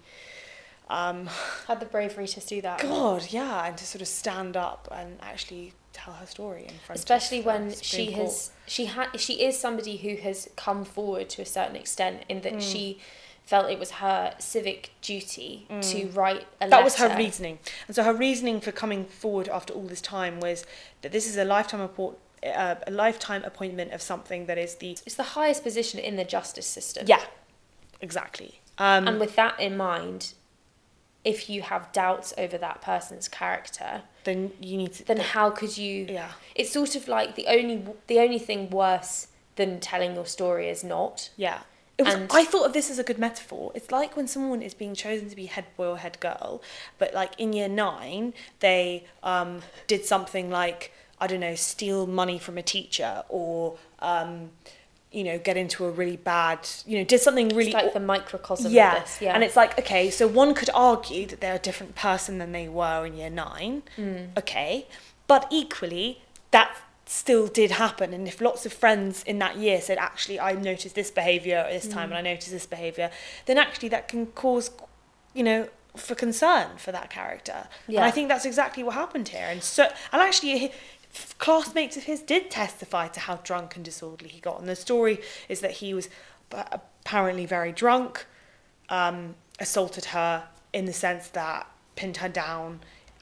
Um, Had the bravery to do that. God, yeah, and to sort of stand up and actually tell her story in front especially of when she Court. has she had she is somebody who has come forward to a certain extent in Mm. that she felt it was her civic duty to write a Mm. that letter. was her reasoning, and so her reasoning for coming forward after all this time was that this is a lifetime report, uh, a lifetime appointment of something that is the It's the highest position in the justice system. yeah, exactly. Um, And with that in mind, if you have doubts over that person's character, then you need to then how could you? yeah It's sort of like the only the only thing worse than telling your story is not. Yeah. It was, And- I thought of this as a good metaphor. It's like when someone is being chosen to be head boy or head girl, but like in year nine, they um, did something like, I don't know, steal money from a teacher or, um, you know, get into a really bad, you know, did something really. It's like the microcosm yeah. of this. Yeah. And it's like, okay, so one could argue that they're a different person than they were in year nine. Mm. Okay. But equally, that still did happen. And if lots of friends in that year said, actually, I noticed this behaviour at this Mm. time and I noticed this behaviour, then actually that can cause, you know, for concern for that character. And Yeah. I think that's exactly what happened here. And so, and actually, classmates of his did testify to how drunk and disorderly he got. And the story is that he was apparently very drunk, um, assaulted her in the sense that pinned her down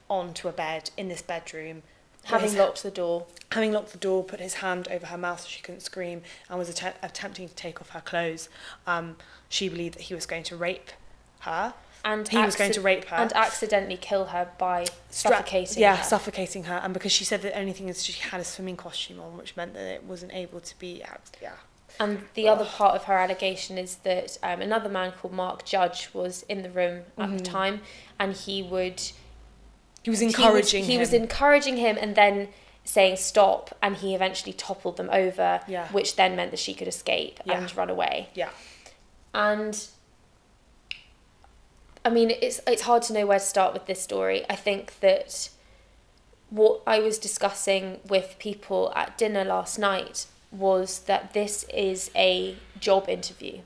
onto a bed in this bedroom. having locked the door. having locked the door, put his hand over her mouth so she couldn't scream, and was att- attempting to take off her clothes. Um, she believed that he was going to rape her. And He was going to rape her. and accidentally kill her by Stra- suffocating yeah, her. suffocating her, and because she said that the only thing is she had a swimming costume on, which meant that it wasn't able to be. act- Yeah, And the other part of her allegation is that um, another man called Mark Judge was in the room at the time, and he would he was he was- encouraging He him. was, encouraging him, and then saying stop, and he eventually toppled them over, Yeah. which then meant that she could escape Yeah. and run away. yeah, And I mean, it's it's hard to know where to start with this story. I think that what I was discussing with people at dinner last night was that this is a job interview.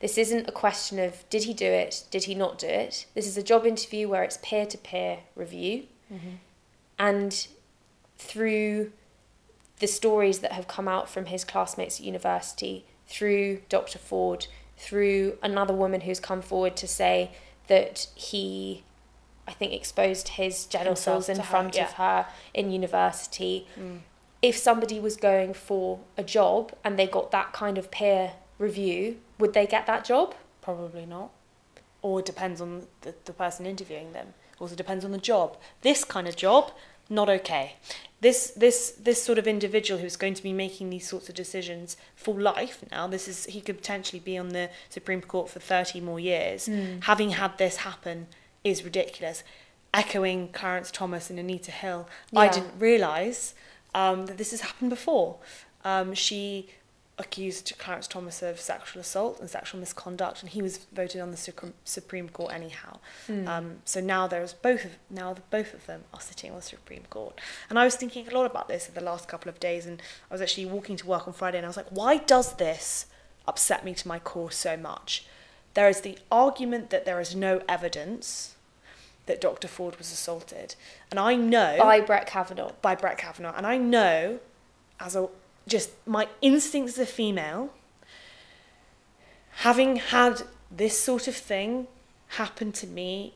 This isn't a question of did he do it, did he not do it. This is a job interview where it's peer to peer review. Mm-hmm. And through the stories that have come out from his classmates at university, through Dr. Ford, through another woman who's come forward to say that he, I think, exposed his genitals in her, front yeah. of her in university. Mm. If somebody was going for a job and they got that kind of peer review, would they get that job? probably not. Or it depends on the, the person interviewing them. Also depends on the job. This kind of job, not okay. This this this sort of individual who's going to be making these sorts of decisions for life now. This is he could potentially be on the Supreme Court for thirty more years. Having had this happen is ridiculous. Echoing Clarence Thomas and Anita Hill, I didn't realise um, that this has happened before. Um, she accused Clarence Thomas of sexual assault and sexual misconduct, and he was voted on the Supreme Supreme Court anyhow. Hmm. Um, so now there's both of now the, both of them are sitting on the Supreme Court, and I was thinking a lot about this in the last couple of days, and I was actually walking to work on Friday, and I was like, why does this upset me to my core so much? There is the argument that there is no evidence that Dr. Ford was assaulted, and I know By Brett Kavanaugh. by Brett Kavanaugh. And I know, as a just my instincts as a female, having had this sort of thing happen to me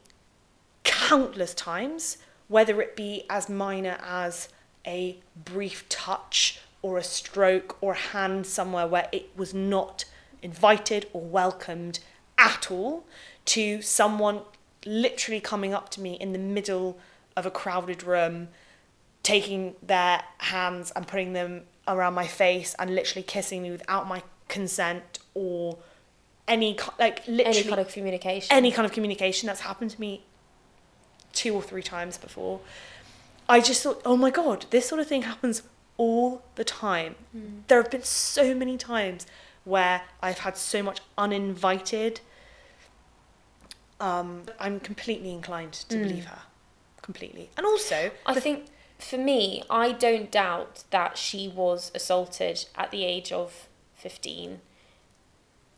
countless times, whether it be as minor as a brief touch or a stroke or a hand somewhere where it was not invited or welcomed at all, to someone literally coming up to me in the middle of a crowded room taking their hands and putting them around my face and literally kissing me without my consent or any like literally Any kind of communication. any kind of communication that's happened to me two or three times before. I just thought oh my god this sort of thing happens all the time. There have been so many times where i've had so much uninvited um, i'm completely inclined to believe her completely. And also I think for me, I don't doubt that she was assaulted at the age of 15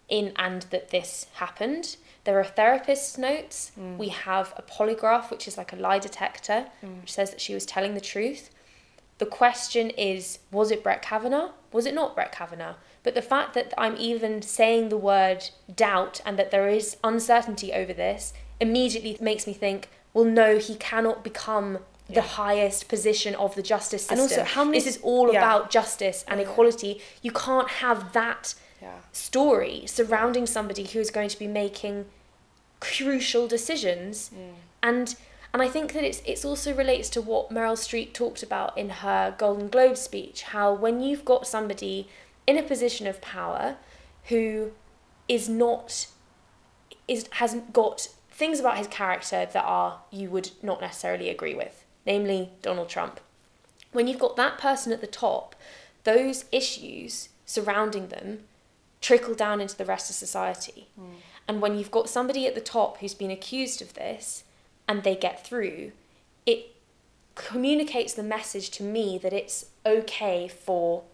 in and that this happened. There are therapist's notes. Mm. We have a polygraph, which is like a lie detector, mm. which says that she was telling the truth. The question is was it Brett Kavanaugh? Was it not Brett Kavanaugh? But the fact that I'm even saying the word doubt and that there is uncertainty over this immediately makes me think, well, no, he cannot become the Yeah. highest position of the justice system. And also, how many- this is all yeah. about justice and Yeah. equality. You can't have that story surrounding somebody who is going to be making crucial decisions mm. and and I think that it's it's also relates to what Meryl Streep talked about in her Golden Globe speech how when you've got somebody in a position of power who is not is has got things about his character that are you would not necessarily agree with namely Donald Trump. When you've got that person at the top, those issues surrounding them trickle down into the rest of society. Hmm. And when you've got somebody at the top who's been accused of this and they get through, it communicates the message to me that it's okay for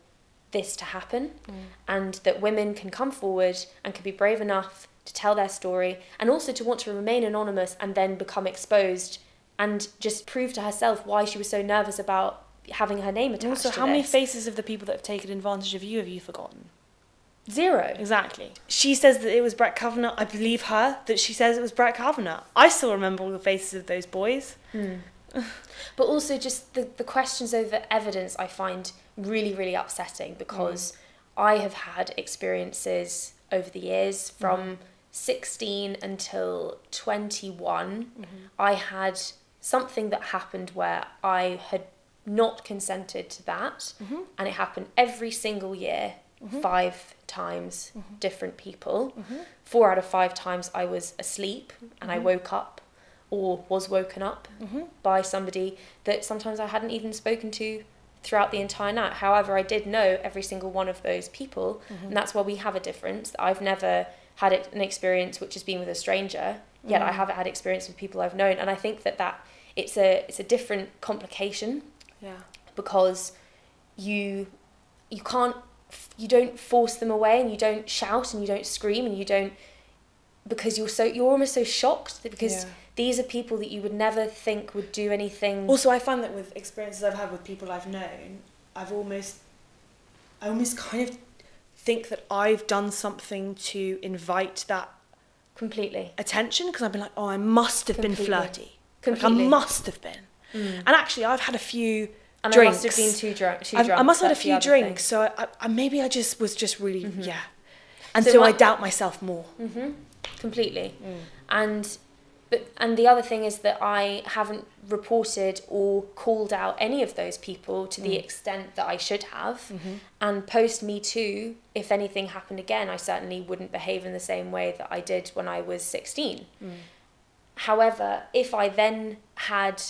this to happen hmm. and that women can come forward and can be brave enough to tell their story and also to want to remain anonymous and then become exposed and just prove to herself why she was so nervous about having her name attached And also to how many faces of the people that have taken advantage of you have you forgotten Zero. Exactly. She says that it was Brett Kavanaugh. I believe her that she says it was Brett Kavanaugh. I still remember all the faces of those boys. Hmm. But also just the, the questions over evidence I find really, really upsetting because hmm. I have had experiences over the years from hmm. 16 until 21. Mm-hmm. I had something that happened where I had not consented to that mm-hmm. and it happened every single year mm-hmm. five times mm-hmm. different people. Four out of five times i was asleep and i woke up or was woken up by somebody that sometimes i hadn't even spoken to throughout the entire night. However i did know every single one of those people and that's where we have a difference. I've never had an experience which has been with a stranger yet i haven't had experience with people i've known. And i think that that it's a it's a different complication Yeah. because you you can't you don't force them away and you don't shout and you don't scream and you don't because you're so you're almost so shocked that because Yeah. these are people that you would never think would do anything Also, I find that with experiences I've had with people I've known, I've almost, I almost kind of think that I've done something to invite that completely attention because I've been like, oh, I must have Completely. been flirty. Completely. Like, I must have been. And actually, I've had a few and drinks. I must have been too drunk too drunk I must have had a few other thing. drinks, so I, I, I, maybe I just was just really yeah, and So so, my- I doubt myself more. completely Mm. and but and the other thing is that I haven't reported or called out any of those people to Mm. the extent that I should have Mm-hmm. and post me too if anything happened again I certainly wouldn't behave in the same way that I did when I was 16 Mm. However if I then had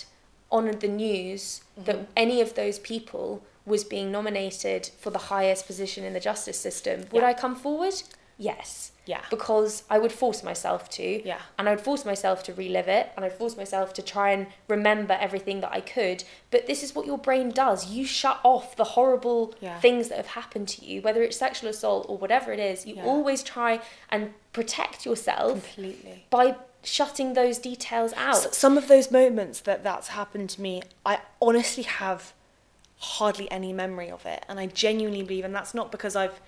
honoured the news that Mm-hmm. any of those people was being nominated for the highest position in the justice system, would Yeah. I come forward? Yes. Yeah. Because I would force myself to. Yeah. And I would force myself to relive it and I'd force myself to try and remember everything that I could. But this is what your brain does. You shut off the horrible Yeah. things that have happened to you, whether it's sexual assault or whatever it is. You Yeah. always try and protect yourself Completely. by shutting those details out. S- some of those moments that that's happened to me, I honestly have hardly any memory of it, and I genuinely believe, and that's not because I've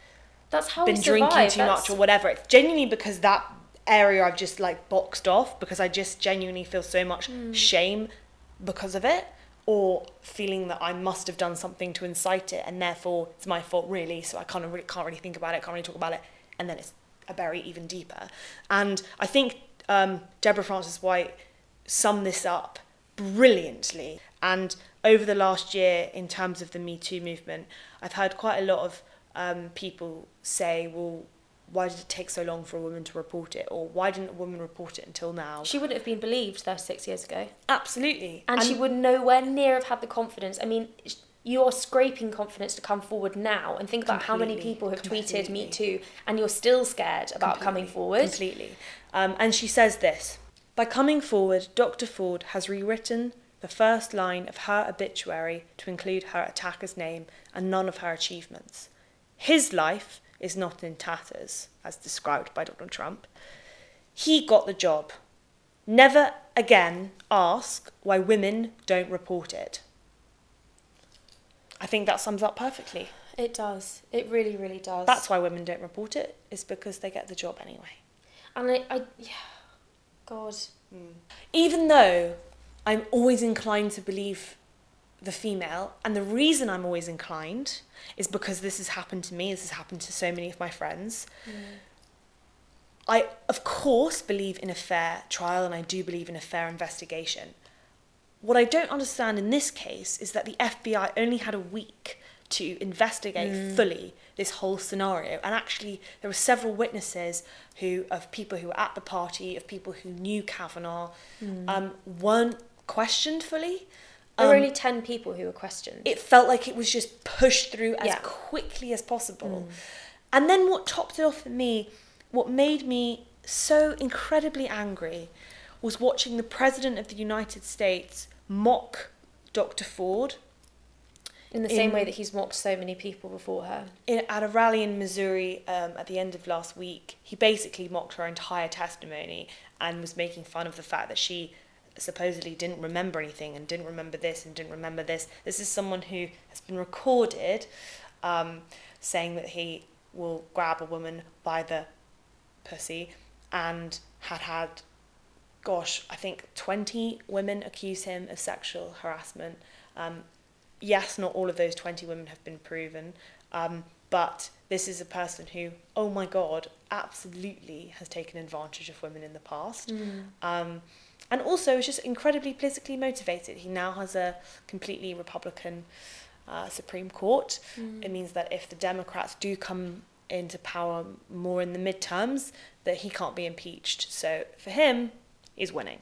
That's how been drinking too That's- much or whatever. It's genuinely because that area I've just like boxed off because I just genuinely feel so much Hmm. shame because of it, or feeling that I must have done something to incite it, and therefore it's my fault really. So I kind of really, can't really think about it, can't really talk about it, and then it's I bury even deeper. And I think um, Deborah Frances-White summed this up brilliantly. And over the last year, in terms of the Me Too movement, I've heard quite a lot of um, people say, well, why did it take so long for a woman to report it? Or why didn't a woman report it until now? She wouldn't have been believed though six years ago. Absolutely. And, she would nowhere near have had the confidence. I mean, you are scraping confidence to come forward now and think about how many people have tweeted. Me Too and you're still scared about coming forward. Completely. Um, and she says this By coming forward, Dr. Ford has rewritten the first line of her obituary to include her attacker's name and none of her achievements. His life is not in tatters, as described by Donald Trump. He got the job. Never again ask why women don't report it. I think that sums up perfectly. It does. It really, really does. That's why women don't report it, is because they get the job anyway. And I, I yeah. God. Hmm. even though I'm always inclined to believe the female, and the reason I'm always inclined is because this has happened to me, this has happened to so many of my friends. Hmm. I, of course, believe in a fair trial and I do believe in a fair investigation. What I don't understand in this case is that the FBI only had a week to investigate fully this whole scenario. And actually, there were several witnesses who, of people who were at the party, of people who knew Kavanaugh, um, weren't questioned fully. There were Um, only 10 people who were questioned. it felt like it was just pushed through as Yeah. quickly as possible. And then what topped it off for me, what made me so incredibly angry, was watching the President of the United States mock Dr. Ford in the same in- way that he's mocked so many people before her. in, at a rally in Missouri um, at the end of last week, he basically mocked her entire testimony and was making fun of the fact that she supposedly didn't remember anything and didn't remember this and didn't remember this. This is someone who has been recorded um, saying that he will grab a woman by the pussy and had had gosh, I think 20 women accuse him of sexual harassment. Um, yes, not all of those 20 women have been proven, um, but this is a person who, oh my God, absolutely has taken advantage of women in the past. Um, and also is just incredibly politically motivated. He now has a completely Republican uh, Supreme Court. It means that if the Democrats do come into power more in the midterms, that he can't be impeached. So for him, he's winning.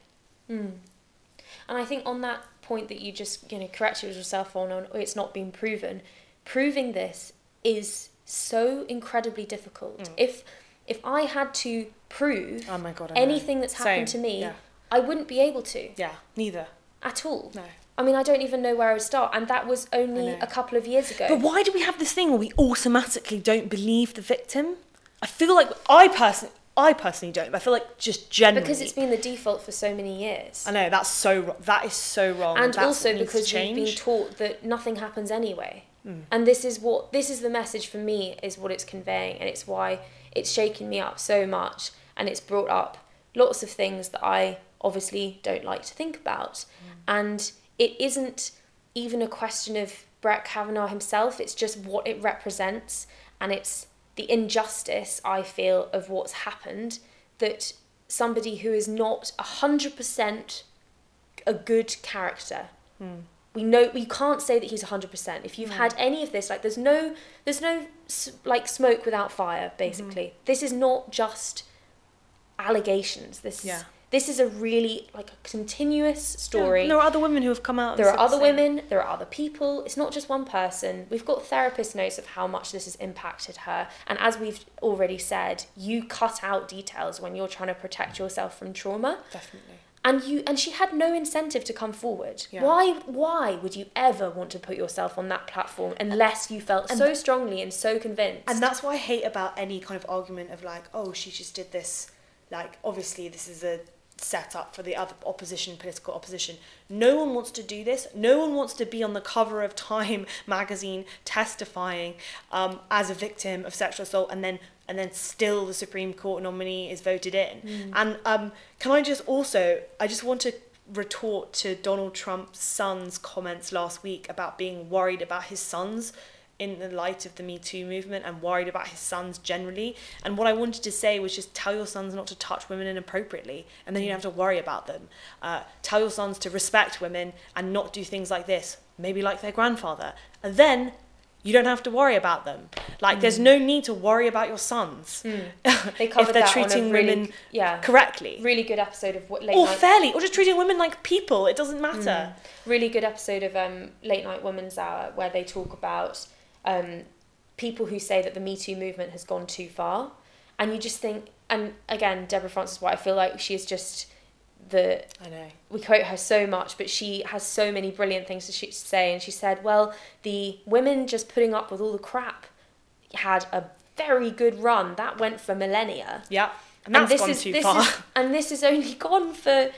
And I think on that point that you just you know corrected yourself on, on it's not been proven, proving this is so incredibly difficult. If if I had to prove Mm. Oh my God, know. anything that's happened Same, to me, yeah. I wouldn't be able to Yeah, neither. at all. No. I mean, I don't even know where I would start, and that was only a couple of years ago. But why do we have this thing where we automatically don't believe the victim? I feel like I personally, I personally don't. But I feel like just generally because it's been the default for so many years. I know that's so wrong. That is so wrong. and That's also what needs to because we've been taught that nothing happens anyway Hmm. and this is what this is the message for me is what it's conveying and it's why it's shaken me up so much and it's brought up lots of things that i obviously don't like to think about Hmm. and it isn't even a question of brett kavanaugh himself it's just what it represents and it's the injustice i feel of what's happened that somebody who is not 100% a good character. Hmm. We know we can't say that he's 100%. If you've hmm. had any of this like there's no there's no like smoke without fire hmm. basically. This is not just allegations. This Yeah. this is a really like a continuous story. And there are other women who have come out. There are said the other women, there are other people. It's not just one person. We've got therapist notes of how much this has impacted her. And as we've already said, you cut out details when you're trying to protect yourself from trauma. Definitely. And you and she had no incentive to come forward. Yeah. Why why would you ever want to put yourself on that platform unless you felt so strongly and so convinced? And that's what I hate about any kind of argument of like, oh, she just did this. Like, obviously, this is a setup for the other opposition, political opposition. No one wants to do this. No one wants to be on the cover of Time magazine testifying um, as a victim of sexual assault, and then and then still the Supreme Court nominee is voted in. And um, can I just also, I just want to retort to Donald Trump's son's comments last week about being worried about his sons in the light of the Me Too movement and worried about his sons generally. And what I wanted to say was just tell your sons not to touch women inappropriately, and then you don't have to worry about them. Uh, tell your sons to respect women and not do things like this, maybe like their grandfather. And then you don't have to worry about them. Like, there's no need to worry about your sons They if they're that on a treating really- women yeah. correctly. really good episode of what late or night fairly, or just treating women like people. It doesn't matter. really good episode of um, Late Night Women's Hour where they talk about um, people who say that the Me Too movement has gone too far. And you just think, and again, Deborah Frances-White, I feel like she is just the, I know. we quote her so much, but she has so many brilliant things to say. And she said, well, the women just putting up with all the crap had a very good run. That went for millennia. Yeah. And that's this gone is, too this far. Is, and this is only gone for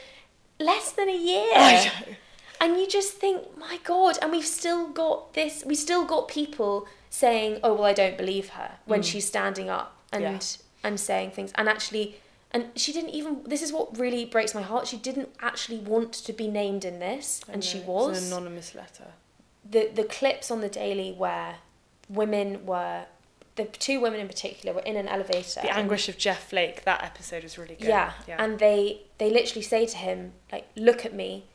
less than a year. I know. And you just think, my God, and we've still got this, we still got people saying, oh, well, I don't believe her when she's standing up and Mm. Yeah. and saying things. And actually, and she didn't even, this is what really breaks my heart. She didn't actually want to be named in this, and she was. It's an anonymous letter. the, the clips on the daily where women were, the two women in particular were in an elevator. The anguish of Jeff Flake. That episode was really good. yeah. yeah. and they they literally say to him like, "Look at me.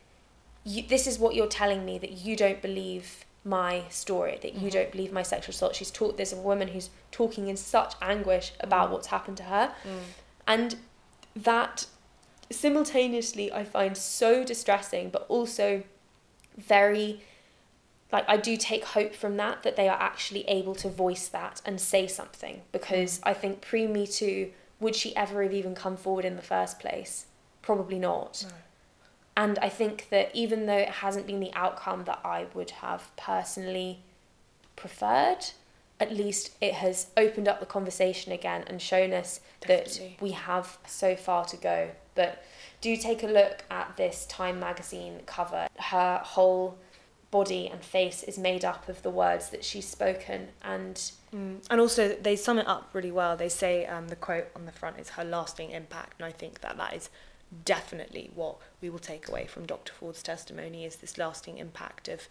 You, this is what you're telling me that you don't believe my story, that Mm-hmm. you don't believe my sexual assault." She's taught this a woman who's talking in such anguish about Mm. what's happened to her, and that simultaneously I find so distressing, but also very like I do take hope from that that they are actually able to voice that and say something because I think pre Me Too would she ever have even come forward in the first place? Probably not. No. And I think that even though it hasn't been the outcome that I would have personally preferred, at least it has opened up the conversation again and shown us Definitely. that we have so far to go. But do take a look at this Time magazine cover. Her whole body and face is made up of the words that she's spoken and Mm. And also, they sum it up really well. They say um, the quote on the front is her lasting impact, and I think that that is definitely what we will take away from Dr. Ford's testimony is this lasting impact of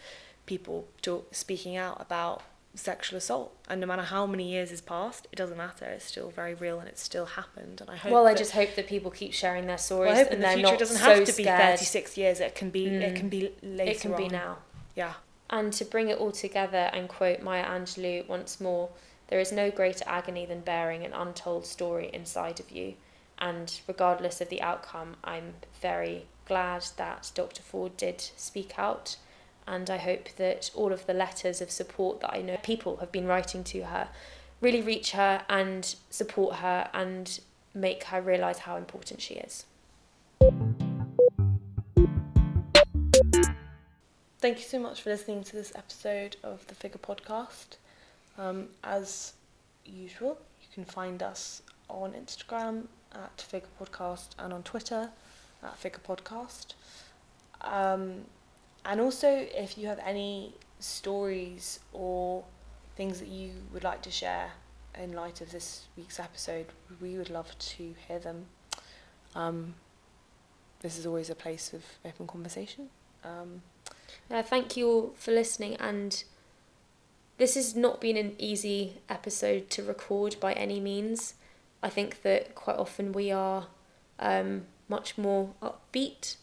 people talk, speaking out about sexual assault. And no matter how many years has passed, it doesn't matter. It's still very real, and it's still happened. And I hope. well I just hope that people keep sharing their stories Well, I hope in and the they're future not it doesn't so have to be scared. 36 years. It can be. It Mm. can be later. it can be now Yeah. And to bring it all together and quote Maya Angelou once more, there is no greater agony than bearing an untold story inside of you. And regardless of the outcome, I'm very glad that Dr. Ford did speak out. And I hope that all of the letters of support that I know people have been writing to her really reach her and support her and make her realise how important she is. Thank you so much for listening to this episode of the Figure Podcast. Um, as usual, you can find us on Instagram at Figure Podcast and on Twitter at Figure Podcast. Um, and also, if you have any stories or things that you would like to share in light of this week's episode, we would love to hear them. Um, this is always a place of open conversation. Um, Uh, thank you all for listening, and this has not been an easy episode to record by any means. I think that quite often we are um, much more upbeat,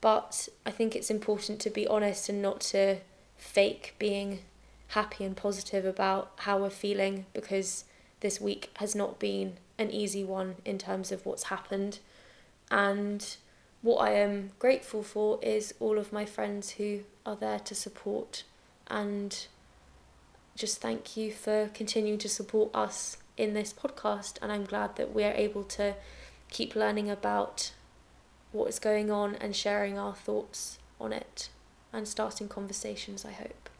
but I think it's important to be honest and not to fake being happy and positive about how we're feeling because this week has not been an easy one in terms of what's happened. And what I am grateful for is all of my friends who are there to support and just thank you for continuing to support us in this podcast. And I'm glad that we're able to keep learning about what is going on and sharing our thoughts on it and starting conversations, I hope.